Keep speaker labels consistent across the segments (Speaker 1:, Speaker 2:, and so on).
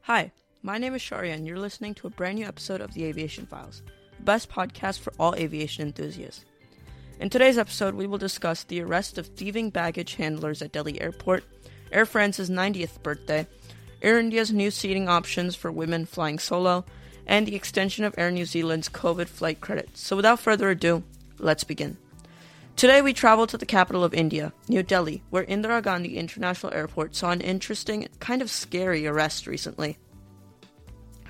Speaker 1: Hi, my name is Sharia, and you're listening to a brand new episode of the Aviation Files, the best podcast for all aviation enthusiasts. In today's episode, we will discuss the arrest of thieving baggage handlers at Delhi Airport, Air France's 90th birthday, Air India's new seating options for women flying solo, and the extension of Air New Zealand's COVID flight credit. So, without further ado, let's begin. Today, we travel to the capital of India, New Delhi, where Indira Gandhi International Airport saw an interesting, kind of scary arrest recently.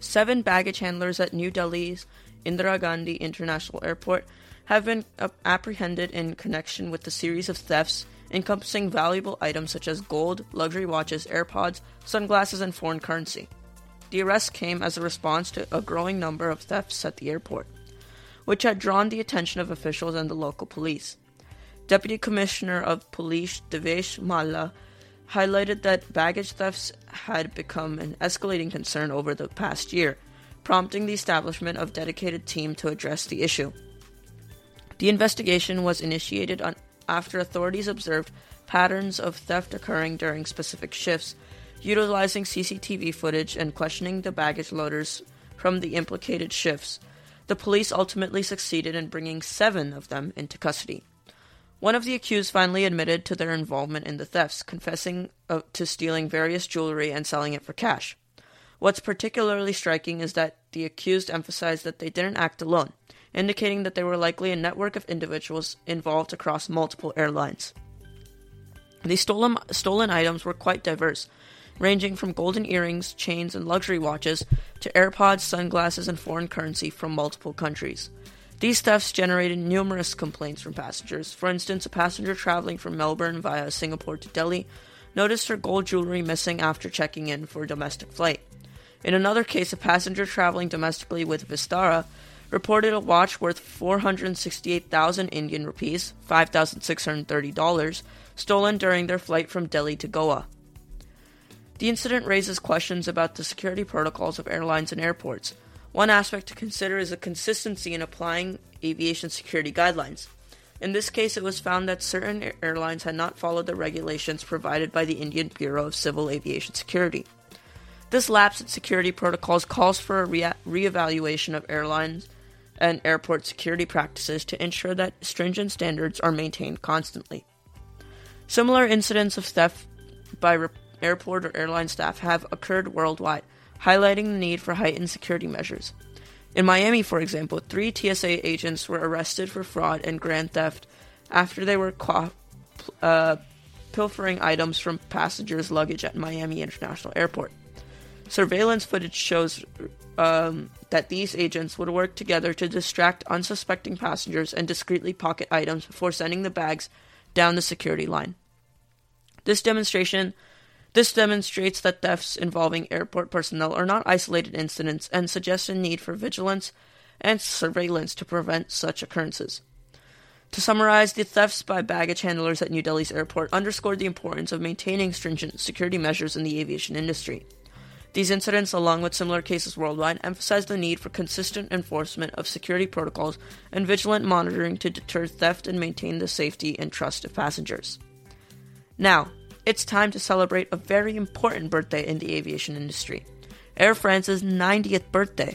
Speaker 1: Seven baggage handlers at New Delhi's Indira Gandhi International Airport have been apprehended in connection with the series of thefts encompassing valuable items such as gold, luxury watches, AirPods, sunglasses, and foreign currency. The arrest came as a response to a growing number of thefts at the airport, which had drawn the attention of officials and the local police. Deputy Commissioner of Police Devesh Mahla highlighted that baggage thefts had become an escalating concern over the past year, prompting the establishment of a dedicated team to address the issue. The investigation was initiated on, after authorities observed patterns of theft occurring during specific shifts, utilizing CCTV footage and questioning the baggage loaders from the implicated shifts. The police ultimately succeeded in bringing seven of them into custody. One of the accused finally admitted to their involvement in the thefts, confessing uh, to stealing various jewelry and selling it for cash. What's particularly striking is that the accused emphasized that they didn't act alone, indicating that they were likely a network of individuals involved across multiple airlines. The stolen, stolen items were quite diverse, ranging from golden earrings, chains, and luxury watches to AirPods, sunglasses, and foreign currency from multiple countries. These thefts generated numerous complaints from passengers. For instance, a passenger traveling from Melbourne via Singapore to Delhi noticed her gold jewelry missing after checking in for a domestic flight. In another case, a passenger traveling domestically with Vistara reported a watch worth 468,000 Indian rupees, $5,630, stolen during their flight from Delhi to Goa. The incident raises questions about the security protocols of airlines and airports. One aspect to consider is the consistency in applying aviation security guidelines. In this case, it was found that certain airlines had not followed the regulations provided by the Indian Bureau of Civil Aviation Security. This lapse in security protocols calls for a re- reevaluation of airlines and airport security practices to ensure that stringent standards are maintained constantly. Similar incidents of theft by re- airport or airline staff have occurred worldwide, highlighting the need for heightened security measures. In Miami, for example, three TSA agents were arrested for fraud and grand theft after they were caught uh, pilfering items from passengers' luggage at Miami International Airport. Surveillance footage shows um, that these agents would work together to distract unsuspecting passengers and discreetly pocket items before sending the bags down the security line. This demonstration this demonstrates that thefts involving airport personnel are not isolated incidents and suggests a need for vigilance and surveillance to prevent such occurrences. To summarize, the thefts by baggage handlers at New Delhi's airport underscored the importance of maintaining stringent security measures in the aviation industry. These incidents, along with similar cases worldwide, emphasize the need for consistent enforcement of security protocols and vigilant monitoring to deter theft and maintain the safety and trust of passengers. Now, it's time to celebrate a very important birthday in the aviation industry Air France's 90th birthday.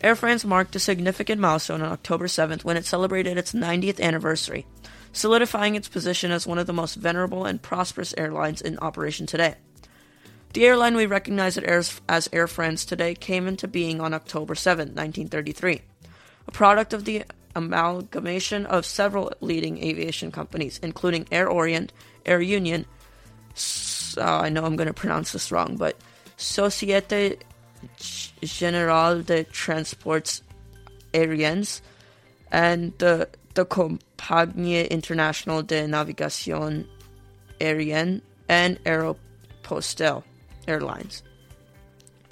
Speaker 1: Air France marked a significant milestone on October 7th when it celebrated its 90th anniversary, solidifying its position as one of the most venerable and prosperous airlines in operation today. The airline we recognize as Air France today came into being on October 7, 1933, a product of the amalgamation of several leading aviation companies, including Air Orient, Air Union, uh, I know I'm going to pronounce this wrong, but Société Générale de Transports Aériens and the, the Compagnie Internationale de Navigation Aérienne and Aeropostale Airlines.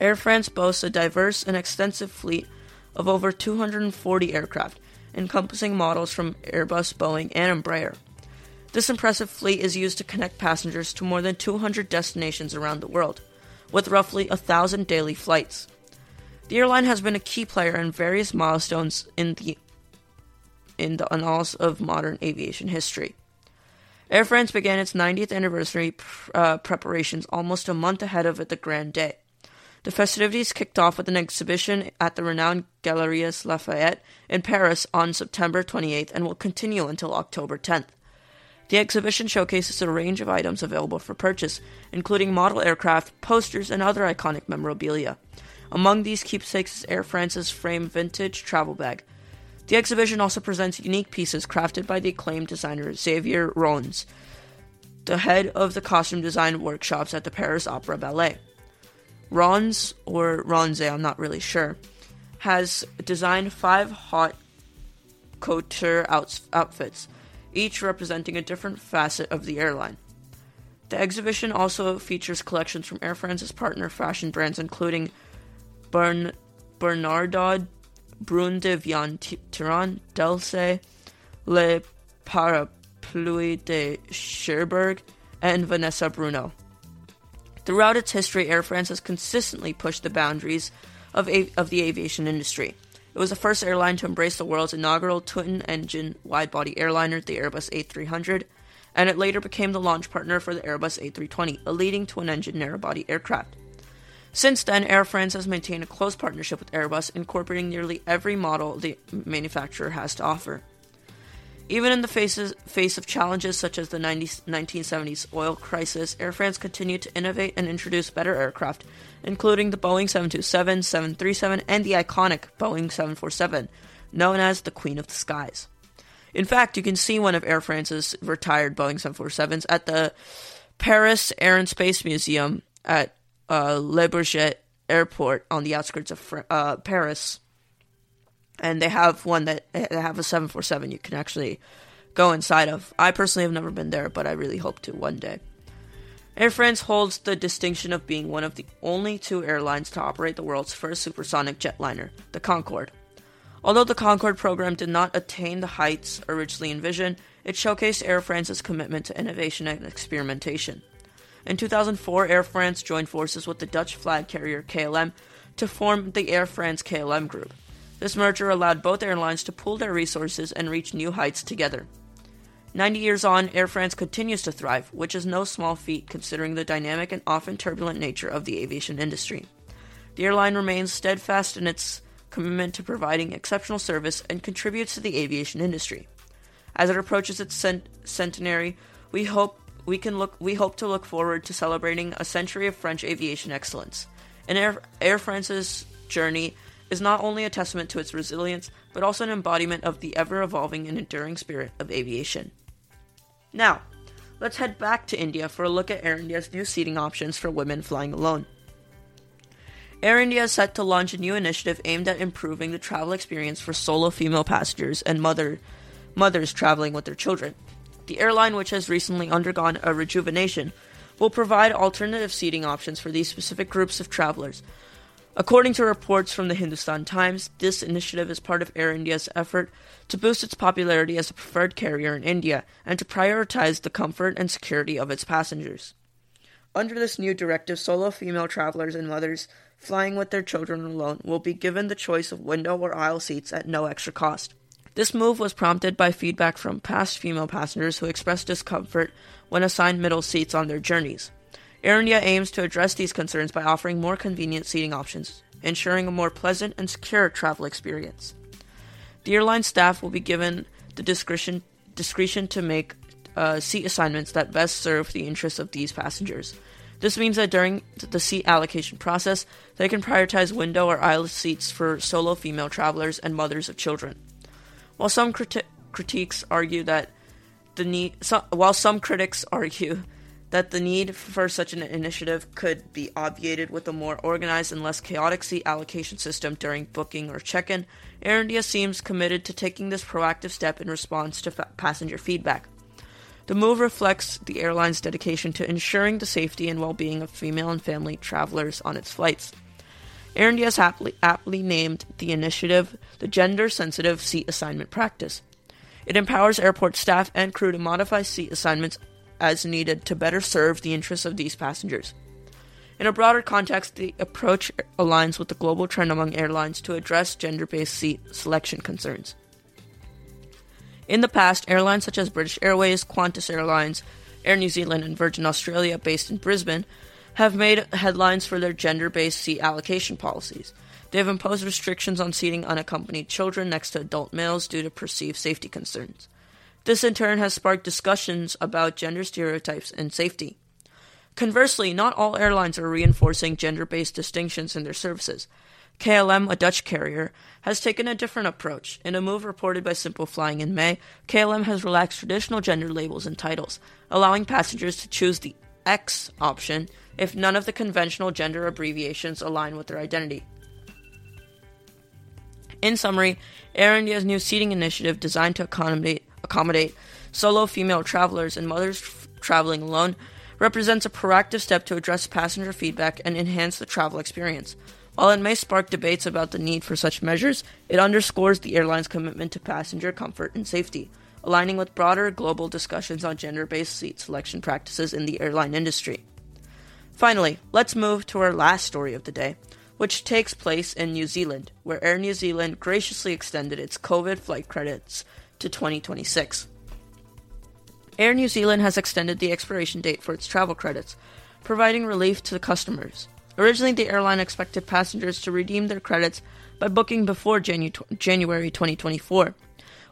Speaker 1: Air France boasts a diverse and extensive fleet of over 240 aircraft, encompassing models from Airbus, Boeing, and Embraer. This impressive fleet is used to connect passengers to more than 200 destinations around the world, with roughly a thousand daily flights. The airline has been a key player in various milestones in the in the annals of modern aviation history. Air France began its 90th anniversary uh, preparations almost a month ahead of the grand day. The festivities kicked off with an exhibition at the renowned Galeries Lafayette in Paris on September 28th and will continue until October 10th. The exhibition showcases a range of items available for purchase, including model aircraft, posters, and other iconic memorabilia. Among these keepsakes is Air France's frame vintage travel bag. The exhibition also presents unique pieces crafted by the acclaimed designer Xavier Rones, the head of the costume design workshops at the Paris Opera Ballet. Rons, or Ronze, I'm not really sure, has designed five haute couture outfits, each representing a different facet of the airline. The exhibition also features collections from Air France's partner fashion brands, including Bern- Bernardaud, Brun de Vian Tiran, Delsey, Le Parapluie de Cherbourg, and Vanessa Bruno. Throughout its history, Air France has consistently pushed the boundaries of, av- of the aviation industry. It was the first airline to embrace the world's inaugural twin engine wide body airliner, the Airbus A300, and it later became the launch partner for the Airbus A320, a leading twin engine narrow body aircraft. Since then, Air France has maintained a close partnership with Airbus, incorporating nearly every model the manufacturer has to offer. Even in the faces, face of challenges such as the 90, 1970s oil crisis, Air France continued to innovate and introduce better aircraft, including the Boeing 727, 737, and the iconic Boeing 747, known as the Queen of the Skies. In fact, you can see one of Air France's retired Boeing 747s at the Paris Air and Space Museum at uh, Le Bourget Airport on the outskirts of uh, Paris and they have one that eh, they have a 747 you can actually go inside of. I personally have never been there, but I really hope to one day. Air France holds the distinction of being one of the only two airlines to operate the world's first supersonic jetliner, the Concorde. Although the Concorde program did not attain the heights originally envisioned, it showcased Air France's commitment to innovation and experimentation. In 2004, Air France joined forces with the Dutch flag carrier KLM to form the Air France KLM Group. This merger allowed both airlines to pool their resources and reach new heights together. 90 years on, Air France continues to thrive, which is no small feat considering the dynamic and often turbulent nature of the aviation industry. The airline remains steadfast in its commitment to providing exceptional service and contributes to the aviation industry. As it approaches its cent- centenary, we hope we can look we hope to look forward to celebrating a century of French aviation excellence. In Air, Air France's journey is not only a testament to its resilience, but also an embodiment of the ever evolving and enduring spirit of aviation. Now, let's head back to India for a look at Air India's new seating options for women flying alone. Air India is set to launch a new initiative aimed at improving the travel experience for solo female passengers and mother, mothers traveling with their children. The airline, which has recently undergone a rejuvenation, will provide alternative seating options for these specific groups of travelers, According to reports from the Hindustan Times, this initiative is part of Air India's effort to boost its popularity as a preferred carrier in India and to prioritize the comfort and security of its passengers. Under this new directive, solo female travelers and mothers flying with their children alone will be given the choice of window or aisle seats at no extra cost. This move was prompted by feedback from past female passengers who expressed discomfort when assigned middle seats on their journeys. Air India aims to address these concerns by offering more convenient seating options, ensuring a more pleasant and secure travel experience. The airline staff will be given the discretion, discretion to make uh, seat assignments that best serve the interests of these passengers. This means that during the seat allocation process, they can prioritize window or aisle seats for solo female travelers and mothers of children. While some criti- critiques argue that the need, so, while some critics argue that the need for such an initiative could be obviated with a more organized and less chaotic seat allocation system during booking or check in, Air India seems committed to taking this proactive step in response to fa- passenger feedback. The move reflects the airline's dedication to ensuring the safety and well being of female and family travelers on its flights. Air India has aptly, aptly named the initiative the Gender Sensitive Seat Assignment Practice. It empowers airport staff and crew to modify seat assignments as needed to better serve the interests of these passengers. In a broader context, the approach aligns with the global trend among airlines to address gender based seat selection concerns. In the past, airlines such as British Airways, Qantas Airlines, Air New Zealand, and Virgin Australia, based in Brisbane, have made headlines for their gender based seat allocation policies. They have imposed restrictions on seating unaccompanied children next to adult males due to perceived safety concerns. This in turn has sparked discussions about gender stereotypes and safety. Conversely, not all airlines are reinforcing gender based distinctions in their services. KLM, a Dutch carrier, has taken a different approach. In a move reported by Simple Flying in May, KLM has relaxed traditional gender labels and titles, allowing passengers to choose the X option if none of the conventional gender abbreviations align with their identity. In summary, Air India's new seating initiative designed to accommodate, accommodate solo female travelers and mothers f- traveling alone represents a proactive step to address passenger feedback and enhance the travel experience. While it may spark debates about the need for such measures, it underscores the airline's commitment to passenger comfort and safety, aligning with broader global discussions on gender based seat selection practices in the airline industry. Finally, let's move to our last story of the day which takes place in New Zealand, where Air New Zealand graciously extended its COVID flight credits to 2026. Air New Zealand has extended the expiration date for its travel credits, providing relief to the customers. Originally, the airline expected passengers to redeem their credits by booking before Janu- January 2024,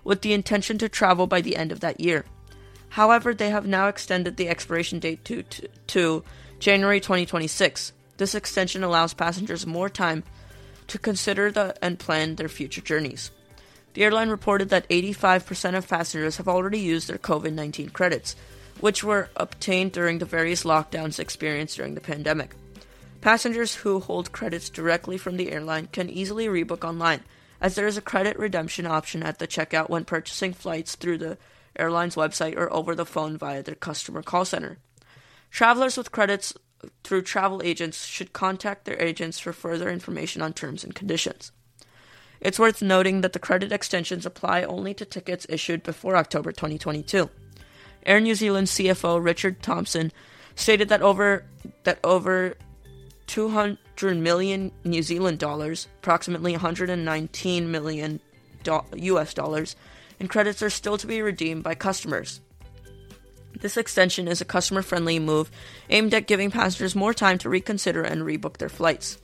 Speaker 1: with the intention to travel by the end of that year. However, they have now extended the expiration date to, to, to January 2026, this extension allows passengers more time to consider the, and plan their future journeys. The airline reported that 85% of passengers have already used their COVID 19 credits, which were obtained during the various lockdowns experienced during the pandemic. Passengers who hold credits directly from the airline can easily rebook online, as there is a credit redemption option at the checkout when purchasing flights through the airline's website or over the phone via their customer call center. Travelers with credits through travel agents should contact their agents for further information on terms and conditions. It's worth noting that the credit extensions apply only to tickets issued before October 2022. Air New Zealand CFO Richard Thomson stated that over that over 200 million New Zealand dollars, approximately 119 million US dollars, in credits are still to be redeemed by customers. This extension is a customer friendly move aimed at giving passengers more time to reconsider and rebook their flights.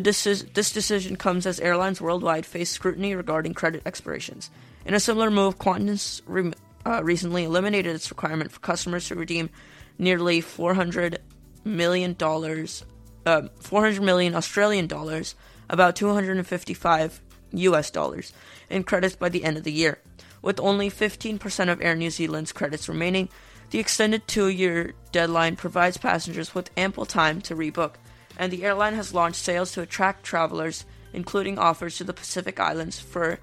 Speaker 1: Deci- this decision comes as airlines worldwide face scrutiny regarding credit expirations. In a similar move, Qantas re- uh, recently eliminated its requirement for customers to redeem nearly 400 million dollars, uh, 400 million Australian dollars, about 255 US dollars, in credits by the end of the year. With only 15% of Air New Zealand's credits remaining, the extended two year deadline provides passengers with ample time to rebook, and the airline has launched sales to attract travelers, including offers to the Pacific Islands for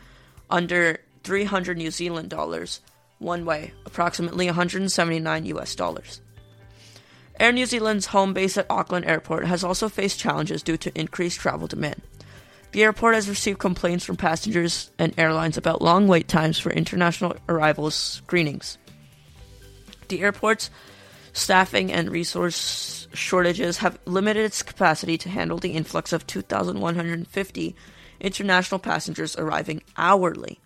Speaker 1: under 300 New Zealand dollars one way, approximately 179 US dollars. Air New Zealand's home base at Auckland Airport has also faced challenges due to increased travel demand. The airport has received complaints from passengers and airlines about long wait times for international arrivals screenings. The airport's staffing and resource shortages have limited its capacity to handle the influx of 2,150 international passengers arriving hourly.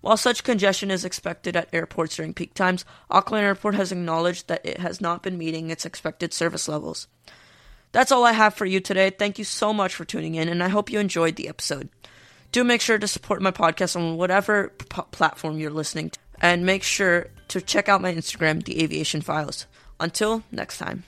Speaker 1: While such congestion is expected at airports during peak times, Auckland Airport has acknowledged that it has not been meeting its expected service levels. That's all I have for you today. Thank you so much for tuning in, and I hope you enjoyed the episode. Do make sure to support my podcast on whatever p- platform you're listening to, and make sure to check out my Instagram, The Aviation Files. Until next time.